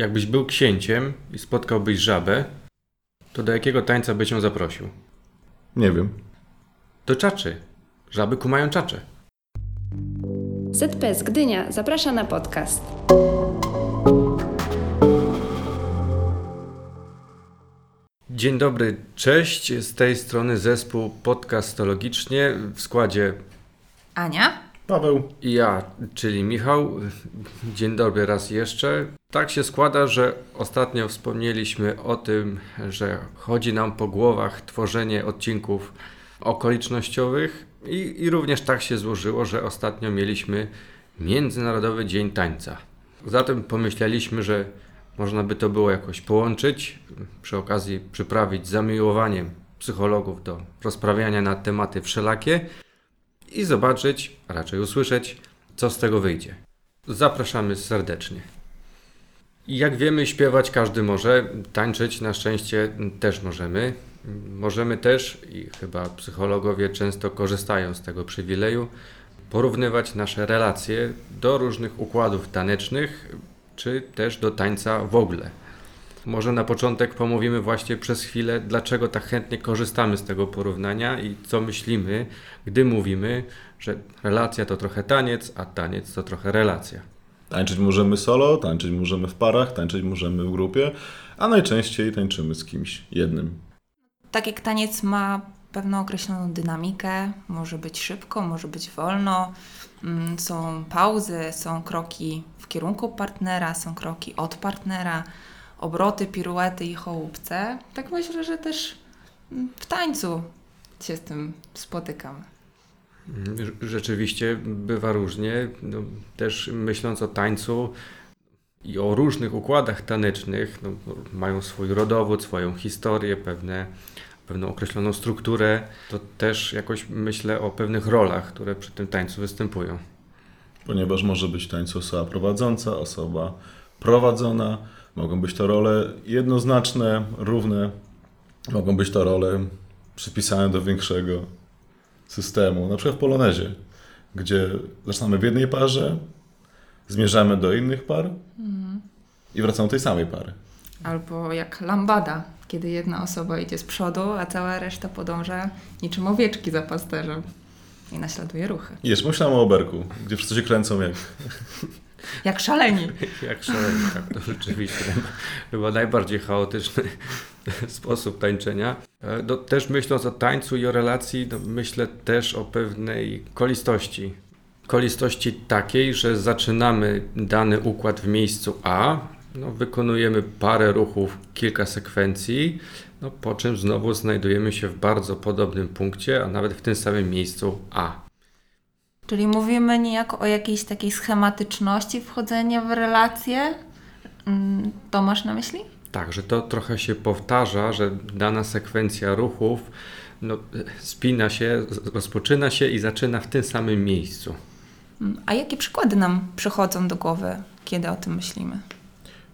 Jakbyś był księciem i spotkałbyś żabę, to do jakiego tańca byś ją zaprosił? Nie wiem. Do czaczy. Żaby kumają czacze. ZPS Gdynia zaprasza na podcast. Dzień dobry, cześć. Z tej strony zespół podcastologicznie w składzie Ania? Paweł, i ja, czyli Michał. Dzień dobry raz jeszcze. Tak się składa, że ostatnio wspomnieliśmy o tym, że chodzi nam po głowach tworzenie odcinków okolicznościowych i, i również tak się złożyło, że ostatnio mieliśmy Międzynarodowy Dzień Tańca. Zatem pomyśleliśmy, że można by to było jakoś połączyć, przy okazji przyprawić zamiłowaniem psychologów do rozprawiania na tematy wszelakie i zobaczyć, a raczej usłyszeć, co z tego wyjdzie. Zapraszamy serdecznie. Jak wiemy, śpiewać każdy może, tańczyć na szczęście też możemy. Możemy też, i chyba psychologowie często korzystają z tego przywileju, porównywać nasze relacje do różnych układów tanecznych, czy też do tańca w ogóle. Może na początek pomówimy właśnie przez chwilę, dlaczego tak chętnie korzystamy z tego porównania i co myślimy, gdy mówimy, że relacja to trochę taniec, a taniec to trochę relacja. tańczyć możemy solo, tańczyć możemy w parach, tańczyć możemy w grupie, a najczęściej tańczymy z kimś jednym. Tak jak taniec ma pewną określoną dynamikę, może być szybko, może być wolno, mm, są pauzy, są kroki w kierunku partnera, są kroki od partnera, obroty, piruety i chołupce. Tak myślę, że też w tańcu się z tym spotykamy. Rz- Rzeczywiście bywa różnie. No, też myśląc o tańcu i o różnych układach tanecznych, no, mają swój rodowód, swoją historię, pewne, pewną określoną strukturę, to też jakoś myślę o pewnych rolach, które przy tym tańcu występują. Ponieważ może być tańcu osoba prowadząca, osoba prowadzona. Mogą być to role jednoznaczne, równe. Mogą być to role przypisane do większego systemu. Na przykład w polonezie, gdzie zaczynamy w jednej parze, zmierzamy do innych par i wracamy do tej samej pary. Albo jak lambada, kiedy jedna osoba idzie z przodu, a cała reszta podąża niczym owieczki za pasterzem i naśladuje ruchy. Jeszcze myślałem o oberku, gdzie wszyscy się kręcą jak Jak szaleni. Jak szalenie, tak, to rzeczywiście chyba, najbardziej chaotyczny sposób tańczenia. No, też myśląc o tańcu i o relacji, no, myślę też o pewnej kolistości. Kolistości takiej, że zaczynamy dany układ w miejscu A, no, wykonujemy parę ruchów, kilka sekwencji, no, po czym znowu znajdujemy się w bardzo podobnym punkcie, a nawet w tym samym miejscu A. Czyli mówimy niejako o jakiejś takiej schematyczności wchodzenia w relacje. Mm, To masz na myśli? Tak, że to trochę się powtarza, że dana sekwencja ruchów no, spina się, rozpoczyna się i zaczyna w tym samym miejscu. Mm, A jakie przykłady nam przychodzą do głowy, kiedy o tym myślimy?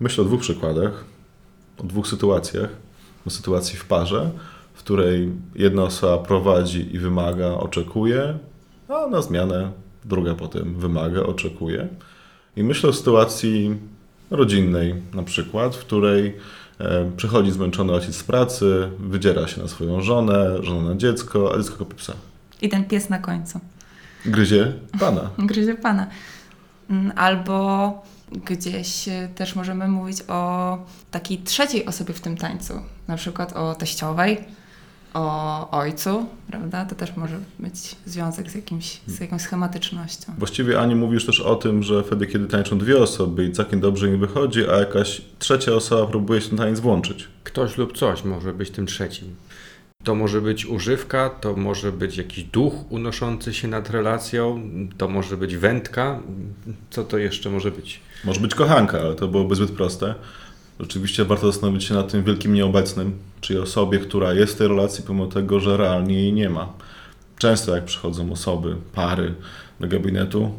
Myślę o dwóch przykładach, o dwóch sytuacjach. O sytuacji w parze, w której jedna osoba prowadzi i wymaga, oczekuje, a na zmianę druga potem wymaga, oczekuje. I myślę o sytuacji rodzinnej, na przykład, w której e, przychodzi zmęczony ojciec z pracy, wydziera się na swoją żonę, żona na dziecko, a dziecko kopie psa. I ten pies na końcu. Gryzie pana. Gryzie pana. Mm, Albo gdzieś e, też możemy mówić o takiej trzeciej osobie w tym tańcu. Na przykład o teściowej, o ojcu, prawda? To też może być związek z, jakimś, z jakąś schematycznością. Właściwie Ani mówisz też o tym, że wtedy, kiedy tańczą dwie osoby i całkiem dobrze im wychodzi, a jakaś trzecia osoba próbuje się ten taniec włączyć. Ktoś lub coś może być tym trzecim. To może być używka, to może być jakiś duch unoszący się nad relacją, to może być wędka. Co to jeszcze może być? Może być kochanka, ale to byłoby zbyt proste. Rzeczywiście warto zastanowić się nad tym wielkim nieobecnym, czyli osobie, która jest w tej relacji, pomimo tego, że realnie jej nie ma. Często jak przychodzą osoby, pary do gabinetu,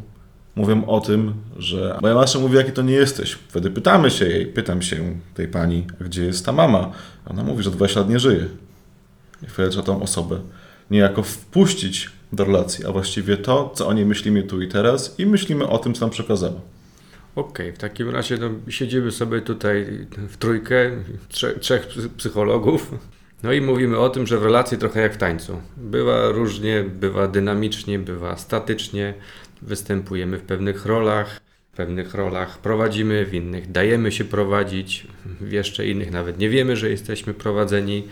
mówią o tym, że moja matka mówi, jaki to nie jesteś. Wtedy pytamy się jej, pytam się tej pani, gdzie jest ta mama? Ona mówi, że 20 lat nie żyje. I wtedy trzeba tą osobę niejako wpuścić do relacji, a właściwie to, co o niej myślimy tu i teraz i myślimy o tym, co nam przekazała. Okej, w takim razie no, siedzimy sobie tutaj w trójkę, trzech, trzech psy- psychologów. No i mówimy o tym, że w relacji trochę jak w tańcu. Bywa różnie, bywa dynamicznie, bywa statycznie. Występujemy w pewnych rolach, w pewnych rolach prowadzimy, w innych dajemy się prowadzić, w jeszcze innych nawet nie wiemy, że jesteśmy prowadzeni.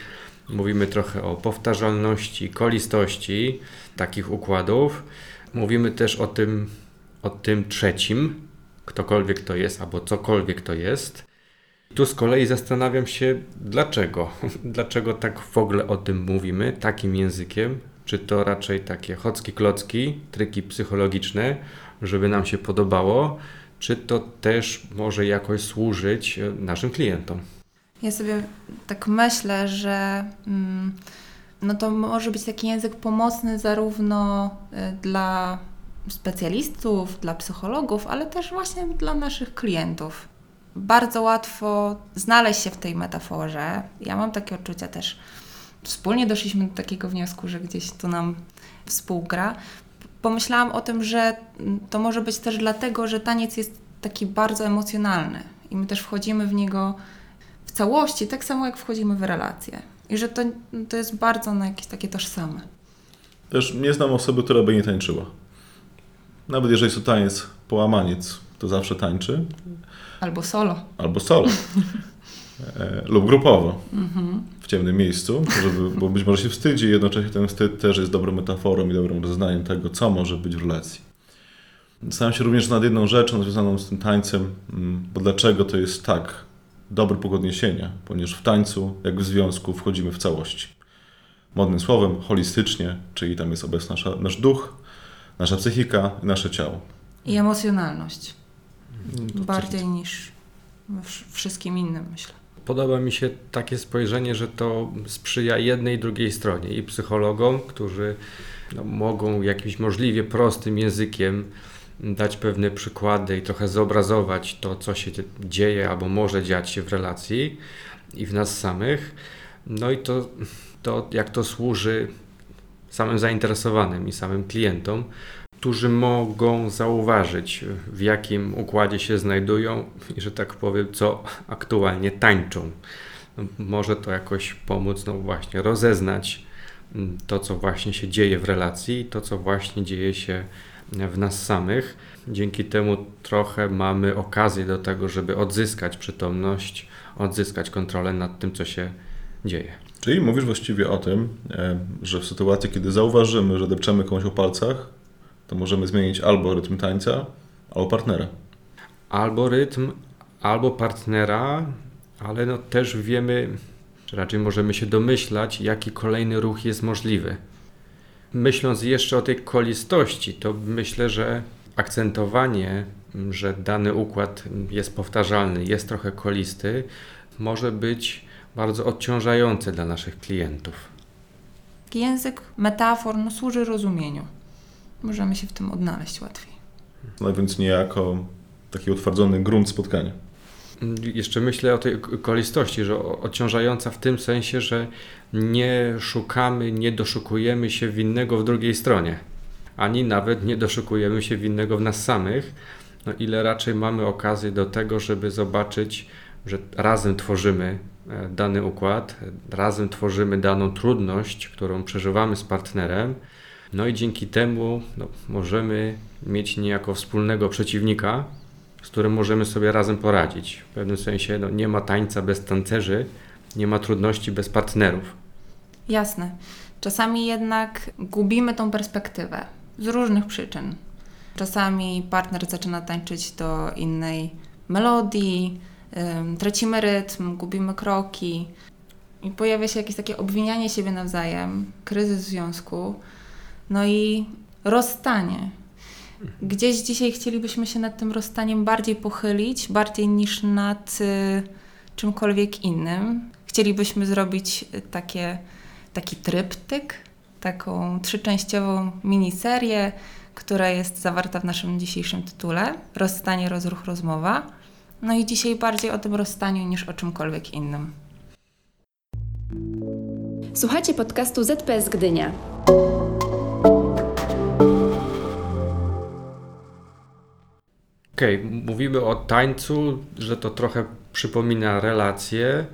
Mówimy trochę o powtarzalności, kolistości takich układów. Mówimy też o tym, o tym trzecim, ktokolwiek to jest, albo cokolwiek to jest. Tu z kolei zastanawiam się, dlaczego? Dlaczego tak w ogóle o tym mówimy, takim językiem? Czy to raczej takie chocki-klocki, tryki psychologiczne, żeby nam się podobało? Czy to też może jakoś służyć e, naszym klientom? Ja sobie tak myślę, że mm, no to może być taki język pomocny zarówno y, dla specjalistów, dla psychologów, ale też właśnie dla naszych klientów. Bardzo łatwo znaleźć się w tej metaforze. Ja mam takie odczucia też. Wspólnie doszliśmy do takiego wniosku, że gdzieś to nam współgra. Pomyślałam o tym, że to może być też dlatego, że taniec jest taki bardzo emocjonalny i my też wchodzimy w niego w całości, tak samo jak wchodzimy w relacje. I że to, to jest bardzo no, jakieś takie tożsame. Też nie znam osoby, która by nie tańczyła. Nawet jeżeli jest to taniec połamaniec, to zawsze tańczy. Albo solo. Albo solo. e, lub grupowo. W ciemnym miejscu, żeby, bo być może się wstydzi i jednocześnie ten wstyd też jest dobrą metaforą i dobrym rozeznaniem tego, co może być w relacji. Zastanawiam się również nad jedną rzeczą związaną z tym tańcem, mm, bo dlaczego to jest tak dobry punkt odniesienia, ponieważ w tańcu, jak w związku, wchodzimy w całości. Modnym słowem, holistycznie, czyli tam jest obecny nasza, nasz duch, nasza psychika i nasze ciało. I emocjonalność. To Bardziej niż wszystkim innym, myślę. Podoba mi się takie spojrzenie, że to sprzyja jednej i drugiej stronie i psychologom, którzy no, mogą jakimś możliwie prostym językiem dać pewne przykłady i trochę zobrazować to, co się dzieje albo może dziać się w relacji i w nas samych. No i to, to jak to służy samym zainteresowanym i samym klientom, którzy mogą zauważyć, w jakim układzie się znajdują i, że tak powiem, co aktualnie tańczą. No, Może to jakoś pomóc, no właśnie, rozeznać mm, to, co właśnie się dzieje w relacji, to, co właśnie dzieje się w nas samych. Dzięki temu trochę mamy okazję do tego, żeby odzyskać przytomność, odzyskać kontrolę nad tym, co się dzieje. Czyli mówisz właściwie o tym, e, że w sytuacji, kiedy zauważymy, że depczemy komuś po palcach, to możemy zmienić albo rytm tańca, albo partnera. albo rytm, albo partnera, ale no też wiemy, czy raczej możemy się domyślać, jaki kolejny ruch jest możliwy. Myśląc jeszcze o tej kolistości, to myślę, że akcentowanie, że dany układ jest powtarzalny, jest trochę kolisty, może być bardzo odciążające dla naszych klientów. Język metafor no, służy rozumieniu. Możemy się w tym odnaleźć łatwiej. No więc niejako taki utwardzony grunt spotkania. Jeszcze myślę o tej k- kolistości, że odciążająca w tym sensie, że nie szukamy, nie doszukujemy się winnego w drugiej stronie, ani nawet nie doszukujemy się winnego w nas samych, no ile raczej mamy okazję do tego, żeby zobaczyć, że razem tworzymy dany układ, razem tworzymy daną trudność, którą przeżywamy z partnerem, no i dzięki temu no, możemy mieć niejako wspólnego przeciwnika, z którym możemy sobie razem poradzić. W pewnym sensie no, nie ma tańca bez tancerzy, nie ma trudności bez partnerów. Jasne. Czasami jednak gubimy tą perspektywę z różnych przyczyn. Czasami partner zaczyna tańczyć do innej melodii, tracimy rytm, gubimy kroki i pojawia się jakieś takie obwinianie siebie nawzajem, kryzys związku, no i rozstanie. Gdzieś dzisiaj chcielibyśmy się nad tym rozstaniem bardziej pochylić, bardziej niż nad y, czymkolwiek innym. Chcielibyśmy zrobić y, takie taki tryptyk, taką trzyczęściową miniserię, która jest zawarta w naszym dzisiejszym tytule Rozstanie, rozruch, rozmowa. No i dzisiaj bardziej o tym rozstaniu niż o czymkolwiek innym. Słuchacie podcastu ZPS Gdynia. Okej, mówimy o tańcu, że to trochę przypomina relacje.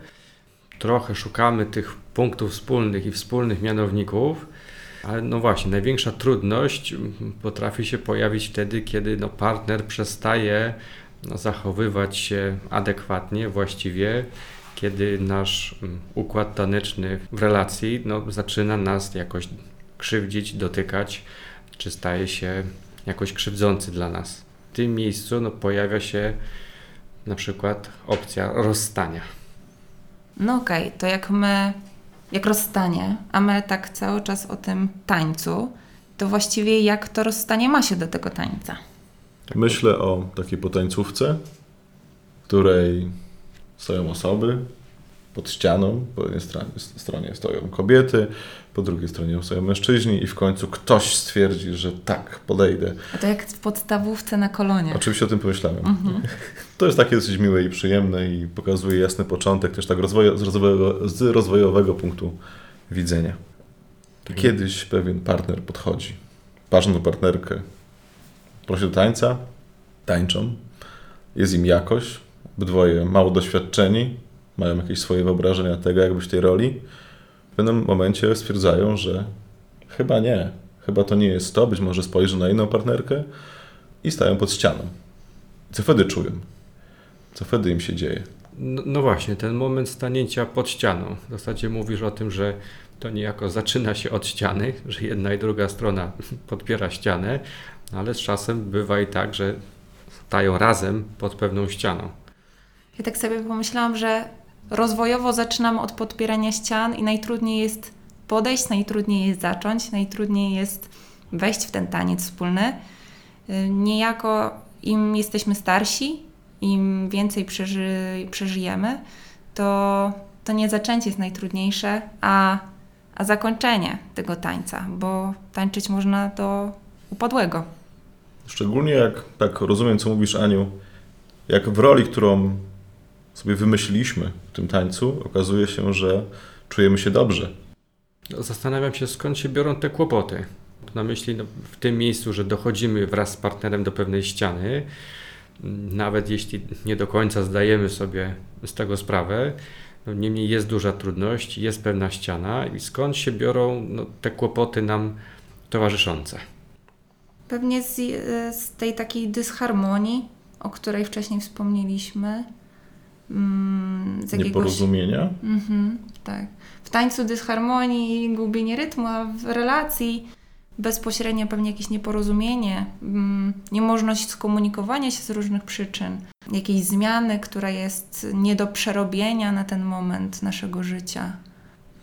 Trochę szukamy tych punktów wspólnych i wspólnych mianowników, ale no właśnie, największa trudność potrafi się pojawić wtedy, kiedy no partner przestaje zachowywać się adekwatnie, właściwie, kiedy nasz mm, układ taneczny w relacji no, zaczyna nas jakoś krzywdzić, dotykać, czy staje się jakoś krzywdzący dla nas. W tym miejscu no, pojawia się na przykład opcja rozstania. No okej, to jak my, jak rozstanie, a my tak cały czas o tym tańcu, to właściwie jak to rozstanie ma się do tego tańca? Myślę o takiej potańcówce, w której stoją osoby pod ścianą. Po jednej stronie, stronie stoją kobiety, po drugiej stronie stoją mężczyźni i w końcu ktoś stwierdzi, że tak, podejdę. A to jak w podstawówce na kolonie. Oczywiście o tym pomyślałem. To jest takie dosyć miłe i przyjemne i pokazuje jasny początek też tak rozwoju, z, rozwojowego, z rozwojowego punktu widzenia. Kiedyś pewien partner podchodzi, ważną partnerkę, prosi do tańca, tańczą, jest im jakość, obydwoje mało doświadczeni, mają jakieś swoje wyobrażenia tego, jak być tej roli. W pewnym momencie stwierdzają, że chyba nie, chyba to nie jest to, być może spojrzy na inną partnerkę i stają pod ścianą. Co wtedy czują? Co wtedy im się dzieje? No, no właśnie, ten moment stanięcia pod ścianą. W zasadzie mówisz o tym, że to niejako zaczyna się od ściany, że jedna i druga strona podpiera ścianę, ale z czasem bywa i tak, że stają razem pod pewną ścianą. Ja tak sobie pomyślałam, że rozwojowo zaczynamy od podpierania ścian i najtrudniej jest podejść, najtrudniej jest zacząć, najtrudniej jest wejść w ten taniec wspólny. Y, Niejako im jesteśmy starsi, im więcej przeży, przeżyjemy, to, to nie zaczęcie jest najtrudniejsze, a, a zakończenie tego tańca, bo tańczyć można do upadłego. Szczególnie jak, tak rozumiem, co mówisz, Aniu, jak w roli, którą sobie wymyśliliśmy w tym tańcu, okazuje się, że czujemy się dobrze. Zastanawiam się, skąd się biorą te kłopoty. Na myśli no, w tym miejscu, że dochodzimy wraz z partnerem do pewnej ściany, nawet jeśli nie do końca zdajemy sobie z tego sprawę, no, niemniej jest duża trudność, jest pewna ściana i skąd się biorą no, te kłopoty nam towarzyszące. Pewnie z, z tej takiej dysharmonii, o której wcześniej wspomnieliśmy. Mm, z jakiegoś, Nieporozumienia. Mhm, tak. W tańcu dysharmonii i gubienie rytmu, a w relacji bezpośrednio pewnie jakieś nieporozumienie, mm, niemożność skomunikowania się z różnych przyczyn, jakiejś zmiany, która jest nie do przerobienia na ten moment naszego życia.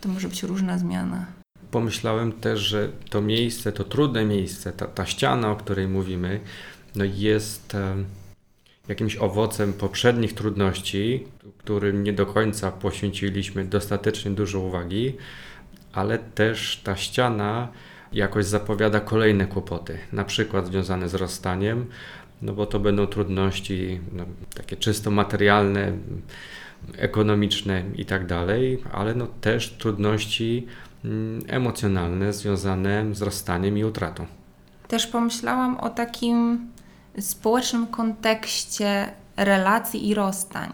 To może być różna zmiana. Pomyślałem też, że to miejsce, to trudne miejsce, ta, ta ściana, o której mówimy, no jest e, jakimś owocem poprzednich trudności, którym nie do końca poświęciliśmy dostatecznie dużo uwagi, ale też ta ściana jakoś zapowiada kolejne kłopoty, na przykład związane z rozstaniem, no bo to będą trudności no, takie czysto materialne, ekonomiczne i tak dalej, ale no też trudności emocjonalne związane z rozstaniem i utratą. Też pomyślałam o takim społecznym kontekście relacji i rozstań.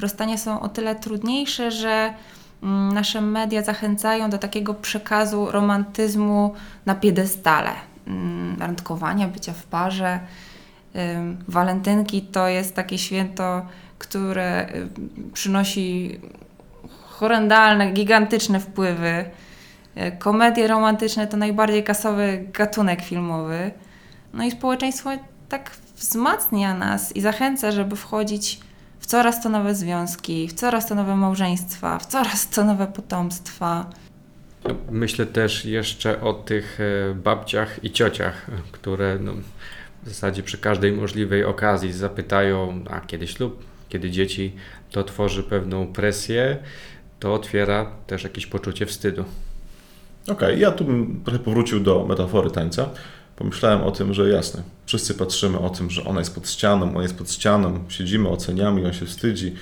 Rozstania są o tyle trudniejsze, że mm, nasze media zachęcają do takiego przekazu romantyzmu na piedestale. Mm, Randkowania, bycia w parze. Walentynki to jest takie święto, które ym, przynosi horrendalne, gigantyczne wpływy. Y, Komedie romantyczne to najbardziej kasowy gatunek filmowy. No i społeczeństwo tak wzmacnia nas i zachęca, żeby wchodzić w coraz to nowe związki, w coraz to nowe małżeństwa, w coraz to nowe potomstwa. Myślę też jeszcze o tych e, babciach i ciociach, które no, w zasadzie przy każdej możliwej okazji zapytają, a kiedy ślub, kiedy dzieci, to tworzy pewną presję, to otwiera też jakieś poczucie wstydu. Okej, ja tu bym trochę powrócił do metafory tańca. Pomyślałem o tym, że jasne, wszyscy patrzymy o tym, że ona jest pod ścianą, on jest pod ścianą, siedzimy, oceniamy i on się wstydzi.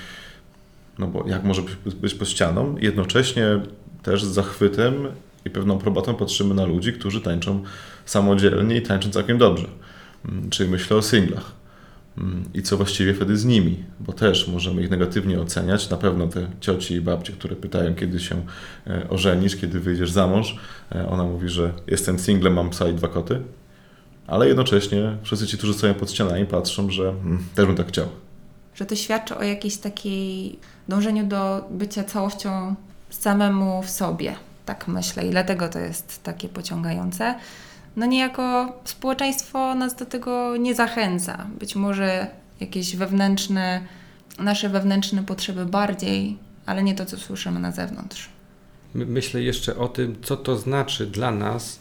No bo jak może być, być pod ścianą? Jednocześnie też z zachwytem i pewną probatą patrzymy na ludzi, którzy tańczą samodzielnie i tańczą całkiem dobrze. Mm, Czyli myślę o singlach. Mm, I co właściwie wtedy z nimi, bo też możemy ich negatywnie oceniać. Na pewno te cioci i babcie, które pytają, kiedy się e, ożenisz, kiedy wyjdziesz za mąż, e, ona mówi, że jestem singlem, mam psa i dwa koty, ale jednocześnie wszyscy ci, którzy stoją pod ścianami, patrzą, że mm, też bym tak chciał. Że to świadczy o jakiejś takiej dążeniu do bycia całością samemu w sobie. Tak myślę i dlatego to jest takie pociągające. No niejako społeczeństwo nas do tego nie zachęca. Być może jakieś wewnętrzne, nasze wewnętrzne potrzeby bardziej, ale nie to, co słyszymy na zewnątrz. My- Myślę jeszcze o tym, co to znaczy dla nas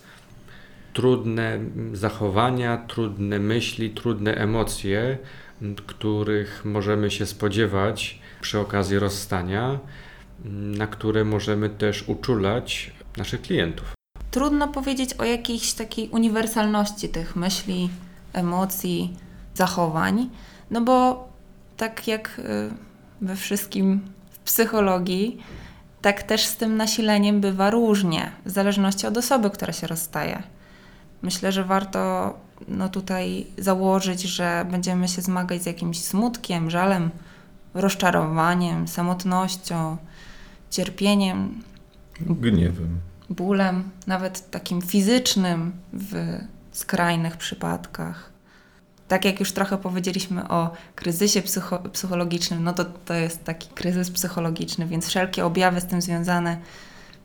trudne zachowania, trudne myśli, trudne emocje, których możemy się spodziewać przy okazji rozstania, na które możemy też uczulać naszych klientów. Trudno powiedzieć o jakiejś takiej uniwersalności tych myśli, emocji, zachowań, no bo tak jak y, we wszystkim w psychologii, tak też z tym nasileniem bywa różnie, w zależności od osoby, która się rozstaje. Myślę, że warto no, tutaj założyć, że będziemy się zmagać z jakimś smutkiem, żalem, rozczarowaniem, samotnością, cierpieniem, Gniewem. Bólem, nawet takim fizycznym w skrajnych przypadkach. Tak jak już trochę powiedzieliśmy o kryzysie psycho psychologicznym, no to to jest taki kryzys psychologiczny, więc wszelkie objawy z tym związane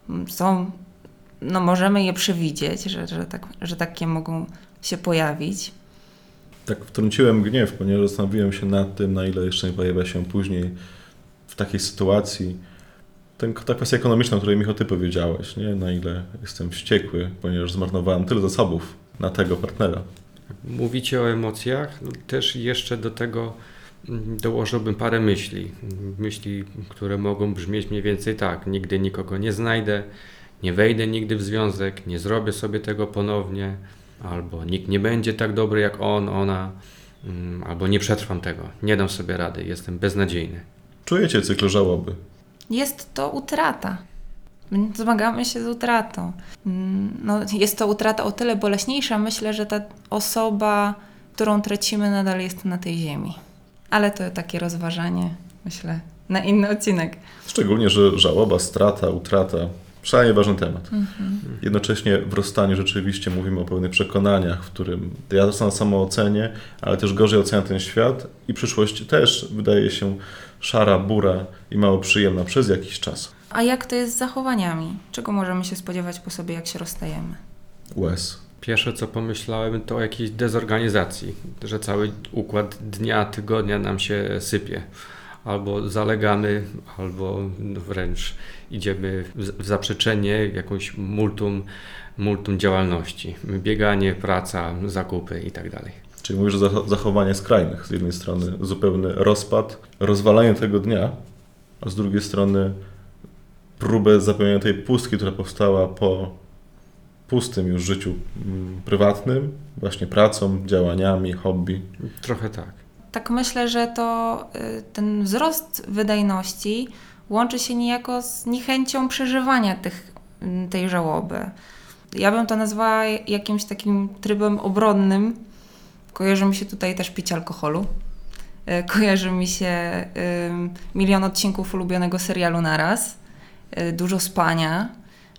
mm, są, no możemy je przewidzieć, że, że, tak, że takie mogą się pojawić. Tak wtrąciłem gniew, ponieważ zastanowiłem się nad tym, na ile jeszcze nie pojawia się później w takiej sytuacji ten, ta kwestia ekonomiczna, o której Michał ty powiedziałeś, nie? na ile jestem wściekły, ponieważ zmarnowałem tyle zasobów na tego partnera. Mówicie o emocjach, też jeszcze do tego mm, dołożyłbym parę myśli. Myśli, które mogą brzmieć mniej więcej tak: nigdy nikogo nie znajdę, nie wejdę nigdy w związek, nie zrobię sobie tego ponownie, albo nikt nie będzie tak dobry jak on, ona, mm, albo nie przetrwam tego, nie dam sobie rady, jestem beznadziejny. Czujecie cykl żałoby. Jest to utrata. Zmagamy się z utratą. No, jest to utrata o tyle boleśniejsza, myślę, że ta osoba, którą tracimy, nadal jest na tej ziemi. Ale to takie rozważanie, myślę, na inny odcinek. Szczególnie, że żałoba, strata, utrata, szalenie ważny temat. Jednocześnie w rozstaniu rzeczywiście mówimy o pewnych przekonaniach, w którym ja sam samoocenię, ale też gorzej oceniam ten świat i przyszłość też wydaje się szara, bura i mało przyjemna przez jakiś czas. A jak to jest z zachowaniami? Czego możemy się spodziewać po sobie, jak się rozstajemy? Łez. Pierwsze co pomyślałem to o jakiejś dezorganizacji, że cały układ dnia, tygodnia nam się sypie. Albo zalegamy, albo wręcz idziemy w w zaprzeczenie jakąś multum, multum działalności. Bieganie, praca, zakupy i tak dalej. Czyli mówisz o zach- zachowanie skrajnych. Z jednej strony zupełny rozpad, rozwalanie tego dnia, a z drugiej strony próbę zapełnienia tej pustki, która powstała po pustym już życiu mm, prywatnym, właśnie pracą, działaniami, hobby. Trochę tak. Tak myślę, że to y, ten wzrost wydajności łączy się niejako z niechęcią przeżywania tych, y, tej żałoby. Ja bym to nazwała jakimś takim trybem obronnym. Kojarzy mi się tutaj też picie alkoholu. Y, Kojarzy mi się milion odcinków ulubionego serialu naraz, y, dużo spania,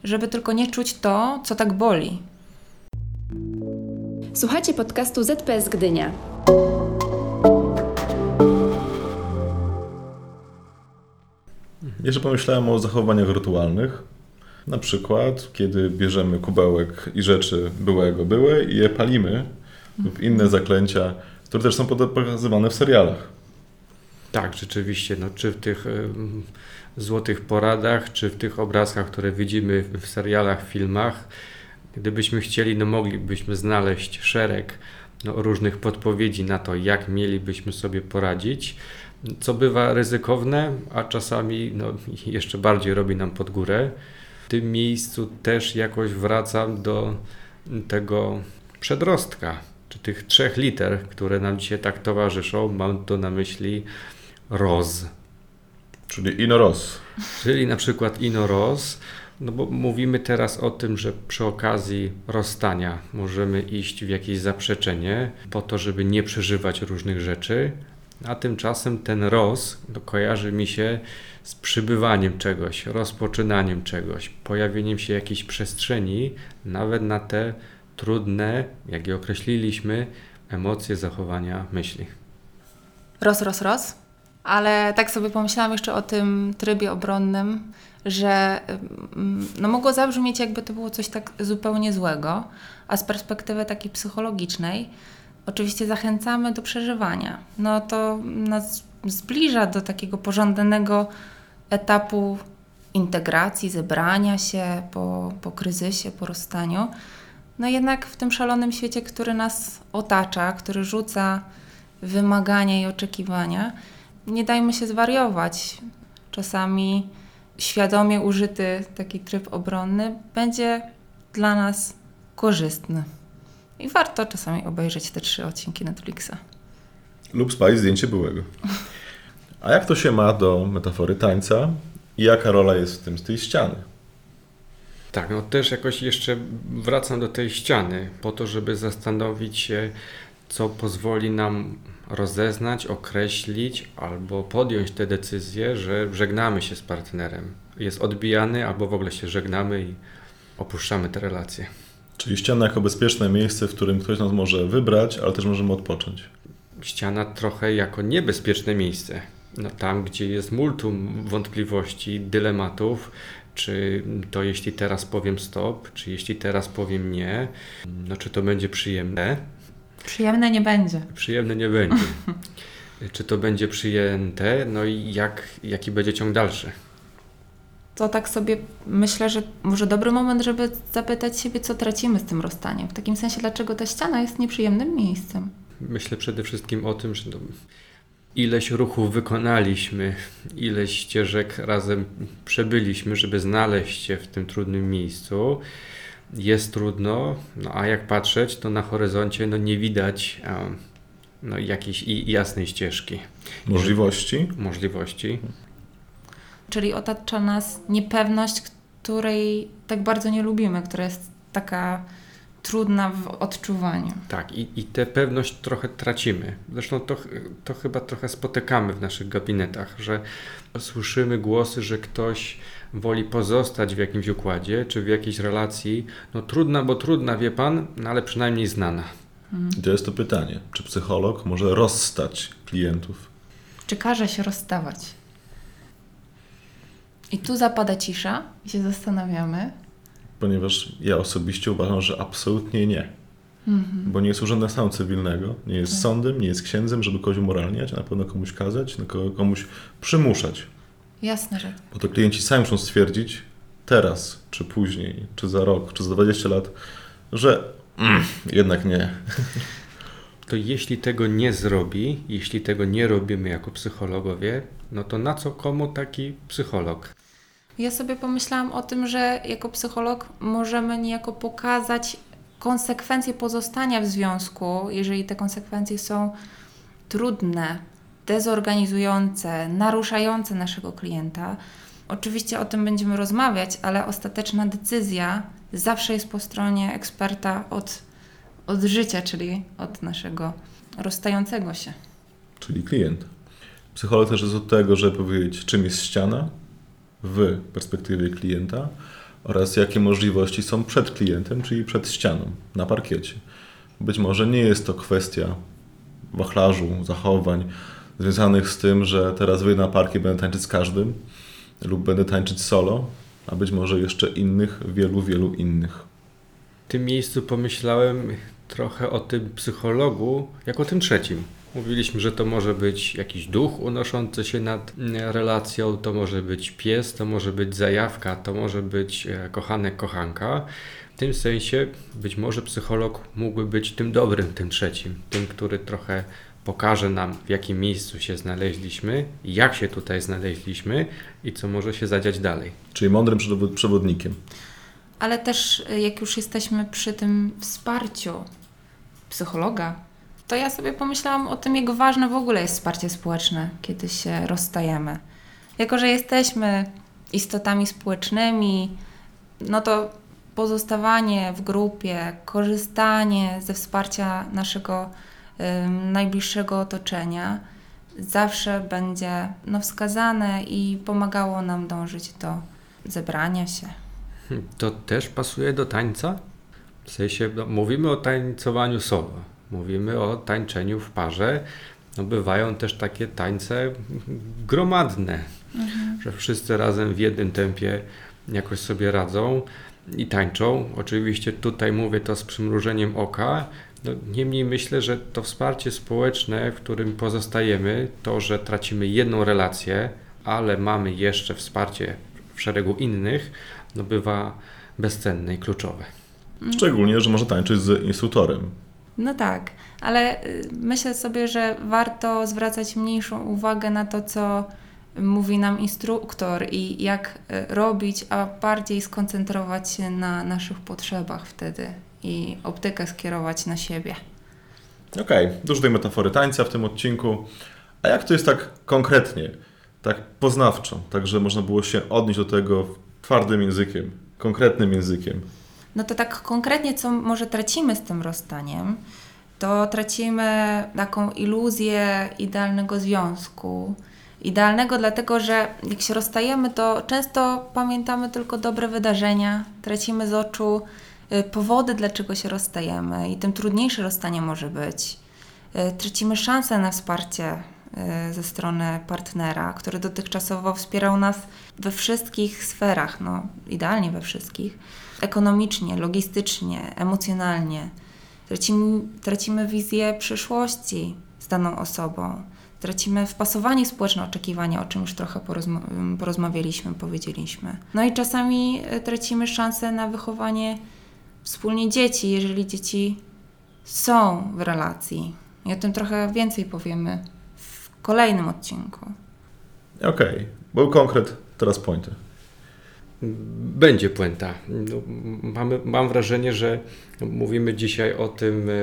żeby tylko nie czuć to, co tak boli. Słuchacie podcastu ZPS Gdynia. Jeszcze pomyślałem o zachowaniach rytualnych. Na przykład, kiedy bierzemy kubełek i rzeczy byłego były i je palimy, lub inne zaklęcia, które też są pokazywane w serialach. Tak, rzeczywiście. No, czy w tych złotych poradach, czy w tych obrazkach, które widzimy w serialach, filmach, gdybyśmy chcieli, no moglibyśmy znaleźć szereg no, różnych podpowiedzi na to, jak mielibyśmy sobie poradzić, co bywa ryzykowne, a czasami no, jeszcze bardziej robi nam pod górę. W tym miejscu też jakoś wracam do tego przedrostka, czy tych trzech liter, które nam dzisiaj tak towarzyszą. Mam tu na myśli ROZ, Czyli inoros. czyli na przykład ino ROZ, No bo mówimy teraz o tym, że przy okazji rozstania możemy iść w jakieś zaprzeczenie po to, żeby nie przeżywać różnych rzeczy, a tymczasem ten roz no, kojarzy mi się z przybywaniem czegoś, rozpoczynaniem czegoś, pojawieniem się jakiejś przestrzeni, nawet na te trudne, jak je określiliśmy, emocje, zachowania, myśli. Roz, roz, roz. Ale tak sobie pomyślałam jeszcze o tym trybie obronnym, że mm, no mogło zabrzmieć, jakby to było coś tak zupełnie złego, a z perspektywy takiej psychologicznej, oczywiście zachęcamy do przeżywania. No to nas zbliża do takiego pożądanego etapu integracji, zebrania się po, po kryzysie, po rozstaniu. No jednak w tym szalonym świecie, który nas otacza, który rzuca wymagania i oczekiwania, nie dajmy się zwariować. Czasami świadomie użyty taki tryb obronny będzie dla nas korzystny. I warto czasami obejrzeć te trzy odcinki Netflixa. Lub spalić zdjęcie byłego. A jak to się ma do metafory tańca i jaka rola jest w tym z tej ściany? Tak, no też jakoś jeszcze wracam do tej ściany, po to, żeby zastanowić się, co pozwoli nam rozeznać, określić albo podjąć tę decyzję, że żegnamy się z partnerem. Jest odbijany albo w ogóle się żegnamy i opuszczamy te relacje. Czyli ściana jako bezpieczne miejsce, w którym ktoś nas może wybrać, ale też możemy odpocząć. Ściana trochę jako niebezpieczne miejsce. No, tam, gdzie jest multum wątpliwości, dylematów, czy to jeśli teraz powiem stop, czy jeśli teraz powiem nie, no czy to będzie przyjemne, Przyjemne nie będzie. Przyjemne nie będzie. Czy to będzie przyjęte? No i jak, jaki będzie ciąg dalszy? To tak sobie myślę, że może dobry moment, żeby zapytać siebie, co tracimy z tym rozstaniem. W takim sensie, dlaczego ta ściana jest nieprzyjemnym miejscem. Myślę przede wszystkim o tym, że ileś ruchów wykonaliśmy, ileś ścieżek razem przebyliśmy, żeby znaleźć się w tym trudnym miejscu. Jest trudno, no a jak patrzeć, to na horyzoncie no, nie widać um, no, jakiejś i- jasnej ścieżki, Możliwości? możliwości. Czyli otacza nas niepewność, której tak bardzo nie lubimy, która jest taka trudna w odczuwaniu. Tak, i, i tę pewność trochę tracimy. Zresztą to, to chyba trochę spotykamy w naszych gabinetach, że słyszymy głosy, że ktoś woli pozostać w jakimś układzie czy w jakiejś relacji. No trudna, bo trudna, wie pan, no ale przynajmniej znana. I to jest to pytanie, czy psycholog może rozstać klientów? Czy każe się rozstawać? I tu zapada cisza i się zastanawiamy. Ponieważ ja osobiście uważam, że absolutnie nie. Bo nie jest urzędem stanu cywilnego, nie jest sądem, nie jest księdzem, żeby kogoś umoralniać, a na pewno komuś kazać, komuś przymuszać. Jasne, że Bo to klienci sami muszą stwierdzić teraz, czy później, czy za rok, czy za 20 lat, że mm, jednak nie. To jeśli tego nie zrobi, jeśli tego nie robimy jako psychologowie, no to na co komu taki psycholog? Ja sobie pomyślałam o tym, że jako psycholog możemy niejako pokazać konsekwencje pozostania w związku, jeżeli te konsekwencje są trudne, dezorganizujące, naruszające naszego klienta. Oczywiście o tym będziemy rozmawiać, ale ostateczna decyzja zawsze jest po stronie eksperta od, od życia, czyli od naszego rozstającego się. Czyli klient. Psycholog też jest od tego, żeby powiedzieć, czym jest ściana w perspektywie klienta oraz jakie możliwości są przed klientem, czyli przed ścianą, na parkiecie. Być może nie jest to kwestia wachlarzu, zachowań związanych z tym, że teraz wyjdę na parkiet, będę tańczyć z każdym lub będę tańczyć solo, a być może jeszcze innych, wielu, wielu innych. W tym miejscu pomyślałem trochę o tym psychologu, jak o tym trzecim. Mówiliśmy, że to może być jakiś duch unoszący się nad mm, relacją, to może być pies, to może być zajawka, to może być e, kochanek, kochanka. W tym sensie być może psycholog mógłby być tym dobrym, tym trzecim, tym, który trochę pokaże nam, w jakim miejscu się znaleźliśmy, jak się tutaj znaleźliśmy i co może się zadziać dalej. Czyli mądrym przewod- przewodnikiem. Ale też y, jak już jesteśmy przy tym wsparciu psychologa, to ja sobie pomyślałam o tym, jak ważne w ogóle jest wsparcie społeczne, kiedy się rozstajemy. Jako, że jesteśmy istotami społecznymi, no to pozostawanie w grupie, korzystanie ze wsparcia naszego najbliższego otoczenia zawsze będzie no, wskazane i pomagało nam dążyć do zebrania się. To też pasuje do tańca? W sensie, no, mówimy o tańcowaniu solo, mówimy o tańczeniu w parze. No, bywają też takie tańce gromadne, że wszyscy razem w jednym tempie jakoś sobie radzą i tańczą. Oczywiście tutaj mówię to z przymrużeniem oka. No, niemniej myślę, że to wsparcie społeczne, w którym pozostajemy, to, że tracimy jedną relację, ale mamy jeszcze wsparcie w szeregu innych, no bywa bezcenne i kluczowe. Szczególnie, że może tańczyć z instruktorem. No tak, ale y, myślę sobie, że warto zwracać mniejszą uwagę na to, co mówi nam instruktor i jak y, robić, a bardziej skoncentrować się na naszych potrzebach wtedy i optykę skierować na siebie. Okej, dużo tej metafory tańca w tym odcinku. A jak to jest tak konkretnie, tak poznawczo, tak że można było się odnieść do tego twardym językiem, konkretnym językiem? No to tak konkretnie, co może tracimy z tym rozstaniem, to tracimy taką iluzję idealnego związku. Idealnego dlatego, że jak się rozstajemy, to często pamiętamy tylko dobre wydarzenia, tracimy z oczu y, powody, dlaczego się rozstajemy i tym trudniejsze rozstanie może być. Y, Tracimy szansę na wsparcie y, ze strony partnera, który dotychczasowo wspierał nas we wszystkich sferach, no idealnie we wszystkich, ekonomicznie, logistycznie, emocjonalnie. Tracimy, tracimy wizję przyszłości z daną osobą. Tracimy wpasowanie społeczne oczekiwania, o czym już trochę porozma- porozmawialiśmy, powiedzieliśmy. No i czasami y, tracimy szansę na wychowanie wspólnie dzieci, jeżeli dzieci są w relacji. I o tym trochę więcej powiemy w kolejnym odcinku. Okej, był konkret, teraz pointy. Będzie puenta. No, mamy, mam wrażenie, że mówimy dzisiaj o tym, e,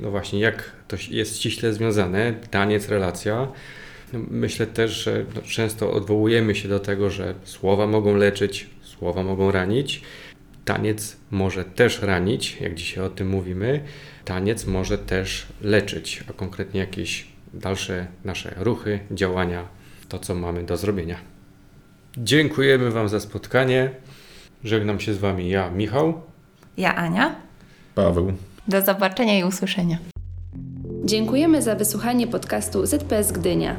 no właśnie, jak to jest ściśle związane, taniec, relacja. Myślę też, że no, często odwołujemy się do tego, że słowa mogą leczyć, słowa mogą ranić. Taniec może też ranić, jak dzisiaj o tym mówimy. Taniec może też leczyć, a konkretnie jakieś dalsze nasze ruchy, działania, to co mamy do zrobienia. Dziękujemy Wam za spotkanie. Żegnam się z Wami ja, Michał. Ja, Ania. Paweł. Do zobaczenia i usłyszenia. Dziękujemy za wysłuchanie podcastu ZPS Gdynia.